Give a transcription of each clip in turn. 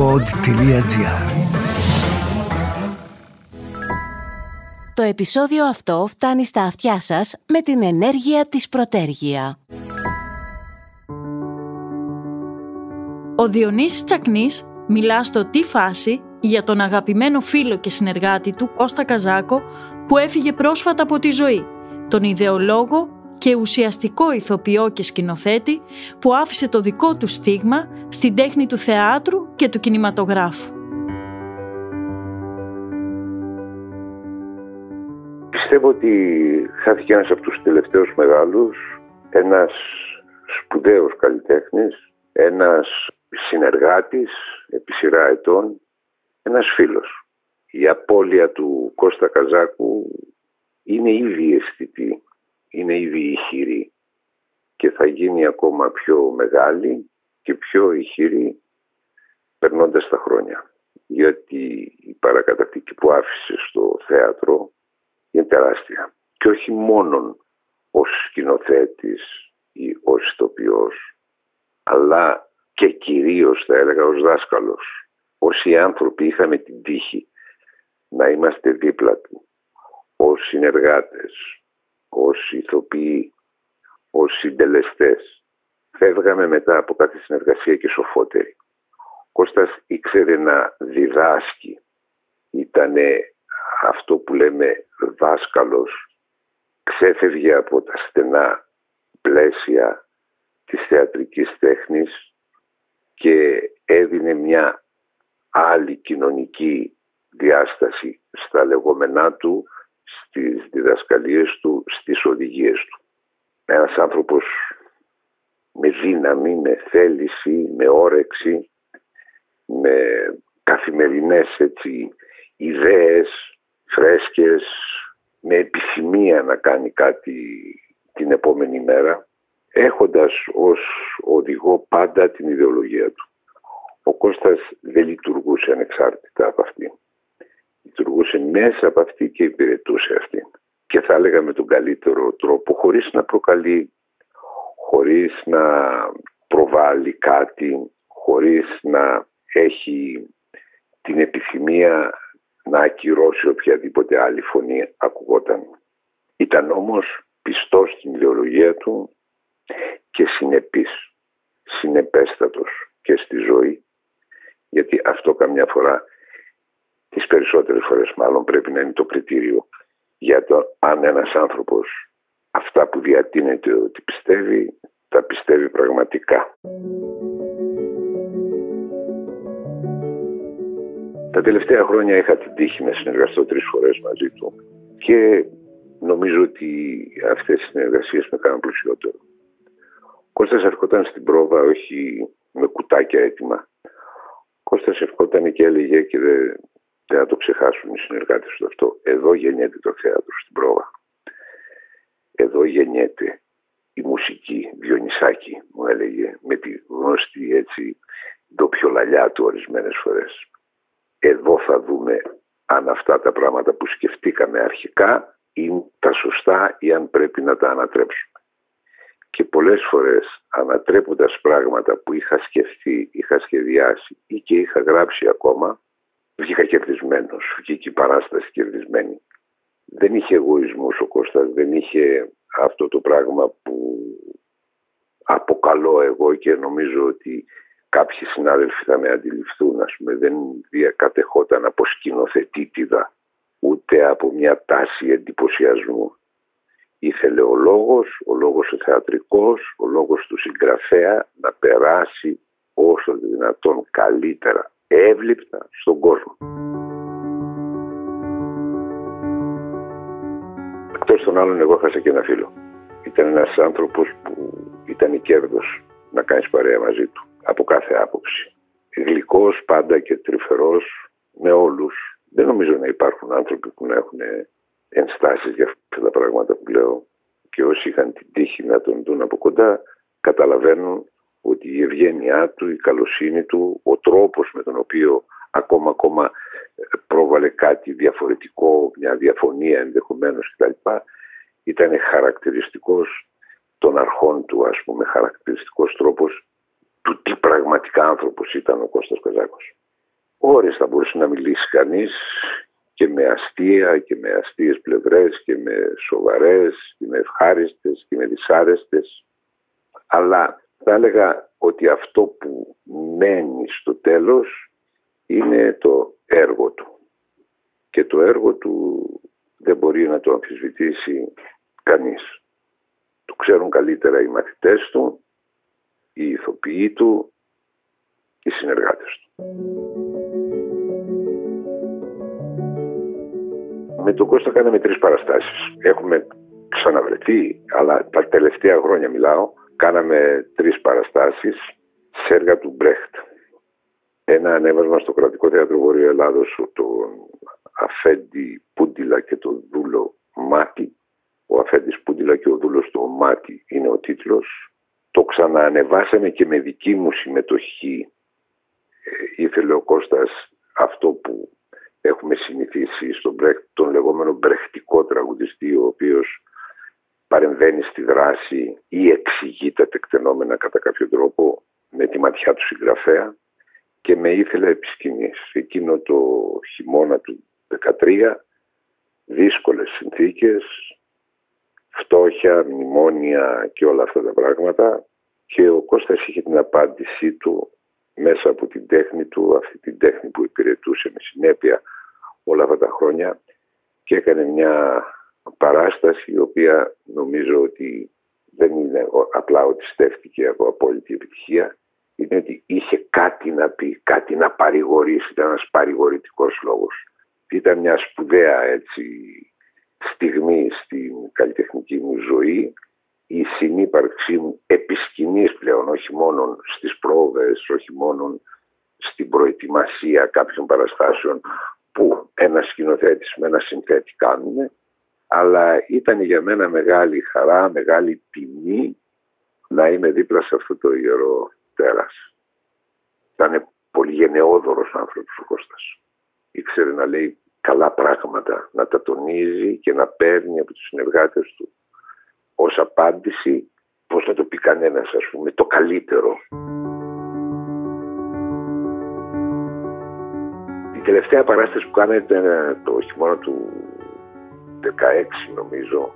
pod.gr Το επεισόδιο αυτό φτάνει στα αυτιά σας με την ενέργεια της Πρωτέργεια. Ο Διονύσης Τσακνής μιλά στο «Τι φάση» για τον αγαπημένο φίλο και συνεργάτη του Κώστα Καζάκο που έφυγε πρόσφατα από τη ζωή, τον ιδεολόγο και ουσιαστικό ηθοποιό και σκηνοθέτη που άφησε το δικό του στίγμα στην τέχνη του θεάτρου και του κινηματογράφου. Πιστεύω ότι χάθηκε ένας από τους τελευταίους μεγάλους, ένας σπουδαίος καλλιτέχνης, ένας συνεργάτης επί σειρά ετών, ένας φίλος. Η απώλεια του Κώστα Καζάκου είναι ήδη αισθητή, είναι ήδη ηχηρή και θα γίνει ακόμα πιο μεγάλη και πιο ηχηρή περνώντας τα χρόνια. Γιατί η παρακατακτική που άφησε στο θέατρο είναι τεράστια. Και όχι μόνον ως σκηνοθέτης ή ως ηθοποιός, αλλά και κυρίως θα έλεγα ως δάσκαλος. Όσοι άνθρωποι είχαμε την τύχη να είμαστε δίπλα του, ως συνεργάτες, ως ηθοποιοί, ως συντελεστές. Φεύγαμε μετά από κάθε συνεργασία και σοφότεροι. Ο Κώστας ήξερε να διδάσκει. Ήταν αυτό που λέμε δάσκαλος. Ξέφευγε από τα στενά πλαίσια της θεατρικής τέχνης και έδινε μια άλλη κοινωνική διάσταση στα λεγόμενά του, στις διδασκαλίες του, στις οδηγίες του. Ένας άνθρωπος με δύναμη, με θέληση, με όρεξη, με καθημερινές έτσι, ιδέες φρέσκες, με επιθυμία να κάνει κάτι την επόμενη μέρα, έχοντας ως οδηγό πάντα την ιδεολογία του. Ο Κώστας δεν λειτουργούσε ανεξάρτητα από αυτήν λειτουργούσε μέσα από αυτή και υπηρετούσε αυτή. Και θα έλεγα με τον καλύτερο τρόπο, χωρίς να προκαλεί, χωρίς να προβάλλει κάτι, χωρίς να έχει την επιθυμία να ακυρώσει οποιαδήποτε άλλη φωνή ακουγόταν. Ήταν όμως πιστός στην ιδεολογία του και συνεπής, συνεπέστατος και στη ζωή, γιατί αυτό καμιά φορά τις περισσότερες φορές μάλλον πρέπει να είναι το κριτήριο για το αν ένας άνθρωπος αυτά που διατείνεται ότι πιστεύει, τα πιστεύει πραγματικά. Τα τελευταία χρόνια είχα την τύχη να συνεργαστώ τρεις φορές μαζί του και νομίζω ότι αυτές οι συνεργασίες με κάνουν πλουσιότερο. Ο Κώστας ερχόταν στην πρόβα όχι με κουτάκια έτοιμα. Ο Κώστας ερχόταν και έλεγε και δεν δεν θα το ξεχάσουν οι συνεργάτες τους αυτό. Εδώ γεννιέται το θέατρο στην πρόβα. Εδώ γεννιέται η μουσική Διονυσάκη, μου έλεγε, με τη γνώστη έτσι ντοπιολαλιά του ορισμένες φορές. Εδώ θα δούμε αν αυτά τα πράγματα που σκεφτήκαμε αρχικά είναι τα σωστά ή αν πρέπει να τα ανατρέψουμε. Και πολλές φορές ανατρέποντας πράγματα που είχα σκεφτεί, είχα σχεδιάσει ή και είχα γράψει ακόμα, βγήκα κερδισμένος, βγήκε η παράσταση κερδισμένη. Δεν είχε εγωισμούς ο Κώστας, δεν είχε αυτό το πράγμα που αποκαλώ εγώ και νομίζω ότι κάποιοι συνάδελφοι θα με αντιληφθούν, ας πούμε, δεν διακατεχόταν από σκηνοθετήτηδα ούτε από μια τάση εντυπωσιασμού. Ήθελε ο λόγος, ο λόγος ο θεατρικός, ο λόγος του συγγραφέα να περάσει όσο δυνατόν καλύτερα εύληπτα στον κόσμο. Εκτός των άλλων, εγώ έχασα και ένα φίλο. Ήταν ένας άνθρωπος που ήταν η κέρδος να κάνεις παρέα μαζί του από κάθε άποψη. Γλυκός πάντα και τρυφερός με όλους. Δεν νομίζω να υπάρχουν άνθρωποι που να έχουν ενστάσεις για αυτά τα πράγματα που λέω και όσοι είχαν την τύχη να τον δουν από κοντά καταλαβαίνουν ότι η ευγένειά του, η καλοσύνη του, ο τρόπος με τον οποίο ακόμα ακόμα ε, πρόβαλε κάτι διαφορετικό, μια διαφωνία ενδεχομένως κτλ. ήταν χαρακτηριστικός των αρχών του, ας πούμε, χαρακτηριστικός τρόπος του τι πραγματικά άνθρωπος ήταν ο Κώστας Καζάκος. ώρες θα μπορούσε να μιλήσει κανείς και με αστεία και με αστείες πλευρές και με σοβαρές και με ευχάριστες και με δυσάρεστες αλλά θα έλεγα ότι αυτό που μένει στο τέλος είναι το έργο του και το έργο του δεν μπορεί να το αμφισβητήσει κανείς. Το ξέρουν καλύτερα οι μαθητές του, οι ηθοποιοί του, οι συνεργάτες του. Με τον Κώστα κάναμε τρεις παραστάσεις. Έχουμε ξαναβρεθεί, αλλά τα τελευταία χρόνια μιλάω, κάναμε τρεις παραστάσεις σε έργα του Μπρέχτ. Ένα ανέβασμα στο Κρατικό Θέατρο Βορείου Ελλάδος, τον Αφέντη Πούντιλα και το δούλο Μάτι. Ο Αφέντης Πούντιλα και ο δούλος του Μάτι είναι ο τίτλος. Το ξαναανεβάσαμε και με δική μου συμμετοχή. Ε, ήθελε ο Κώστας αυτό που έχουμε συνηθίσει στον Μπρέχτ, τον λεγόμενο μπρεχτικό τραγουδιστή, ο οποίος παρεμβαίνει στη δράση ή εξηγεί τα τεκτενόμενα κατά κάποιο τρόπο με τη ματιά του συγγραφέα και με ήθελε επί Εκείνο το χειμώνα του 13 δύσκολες συνθήκες, φτώχεια, μνημόνια και όλα αυτά τα πράγματα. Και ο Κώστας είχε την απάντησή του μέσα από την τέχνη του, αυτή την τέχνη που υπηρετούσε με συνέπεια όλα αυτά τα χρόνια και έκανε μια παράσταση η οποία νομίζω ότι δεν είναι απλά ότι στέφτηκε από απόλυτη επιτυχία είναι ότι είχε κάτι να πει, κάτι να παρηγορήσει, ήταν ένας παρηγορητικός λόγος. Ήταν μια σπουδαία έτσι, στιγμή στην καλλιτεχνική μου ζωή η συνύπαρξή μου επισκηνής πλέον, όχι μόνο στις πρόβες, όχι μόνο στην προετοιμασία κάποιων παραστάσεων που ένα σκηνοθέτης με ένα συνθέτη κάνουν, αλλά ήταν για μένα μεγάλη χαρά, μεγάλη τιμή να είμαι δίπλα σε αυτό το ιερό τέρας. Ήταν πολύ γενναιόδωρος άνθρωπος ο Κώστας. Ήξερε να λέει καλά πράγματα, να τα τονίζει και να παίρνει από τους συνεργάτες του ως απάντηση, πώς θα το πει κανένας ας πούμε, το καλύτερο. Η τελευταία παράσταση που κάνετε το χειμώνα του 16 νομίζω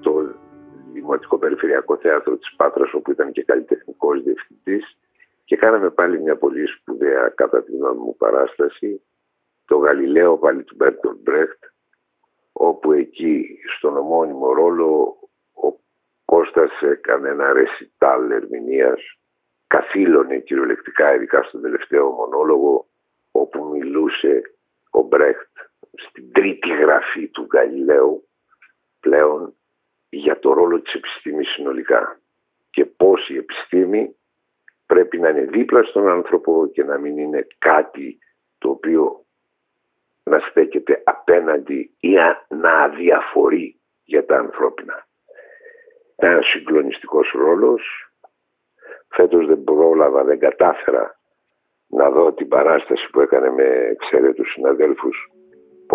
στο Δημοτικό Περιφερειακό Θέατρο της Πάτρας όπου ήταν και καλλιτεχνικός διευθυντής. Και κάναμε πάλι μια πολύ σπουδαία κατά τη γνώμη μου παράσταση το Γαλιλαίο πάλι του Μπέρτολ Μπρέχτ όπου εκεί στον ομώνυμο ρόλο ο Κώστας έκανε ένα ρεσιτάλ ερμηνείας καθήλωνε κυριολεκτικά ειδικά στο τελευταίο μονόλογο όπου μιλούσε ο Μπρέχτ. στην τρίτη γραφή του Γαλιλαίου πλέον για το ρόλο της επιστήμης συνολικά και πώς η επιστήμη πρέπει να είναι δίπλα στον άνθρωπο και να μην είναι κάτι το οποίο να στέκεται απέναντι ή να αδιαφορεί για τα ανθρώπινα. Ήταν ένας συγκλονιστικός ρόλος. Φέτος δεν πρόλαβα, δεν κατάφερα να δω την παράσταση που έκανε με εξαίρετους συναδέλφους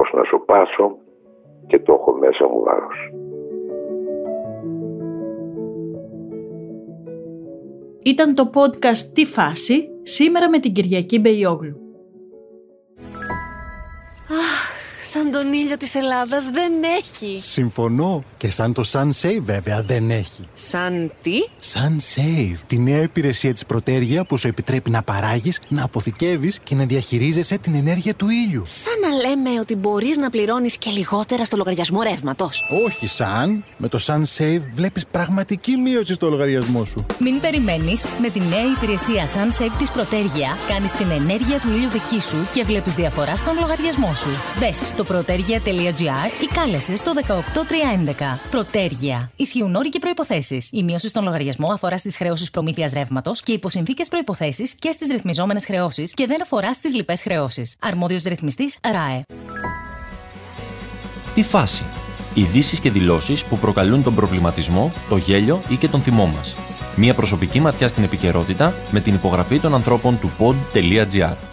πώς να σοπάσω και το έχω μέσα μου βάρος. Ήταν το podcast «Τι φάση» σήμερα με την Κυριακή Μπεϊόγλου. Σαν τον ήλιο της Ελλάδας δεν έχει. Συμφωνώ. Και σαν το SunSave βέβαια δεν έχει. Σαν τι; SunSave. Τη νέα υπηρεσία της Πρωτέργεια που σου επιτρέπει να παράγεις, να αποθηκεύεις και να διαχειρίζεσαι την ενέργεια του ήλιου. Σαν να λέμε ότι μπορείς να πληρώνεις και λιγότερα στο λογαριασμό ρεύματος. Όχι σαν. Με το SunSave βλέπεις πραγματική μείωση στο λογαριασμό σου. Μην περιμένεις. Με τη νέα υπηρεσία SunSave της Πρωτέργεια κάνεις την ενέργεια του ήλιου δική σου και βλέπεις διαφορά στον λογαριασμό σου. Μπες στο πρωτέργεια.gr ή κάλεσε στο 18311. Πρωτέργεια. Ισχύουν όροι και προποθέσει. Η μείωση στον λογαριασμό αφορά στις χρεώσεις προμήθειας ρεύματος και υποσυνθήκες προποθέσει και στις ρυθμιζόμενες χρεώσεις και δεν αφορά στις λοιπές χρεώσεις. Αρμόδιος ρυθμιστής ΡΑΕ. Τι φάση; Ειδήσεις και δηλώσεις που προκαλούν τον προβληματισμό, το γέλιο ή και τον θυμό μας. Μία προσωπική ματιά στην επικαιρότητα με την υπογραφή των ανθρώπων του pod.gr.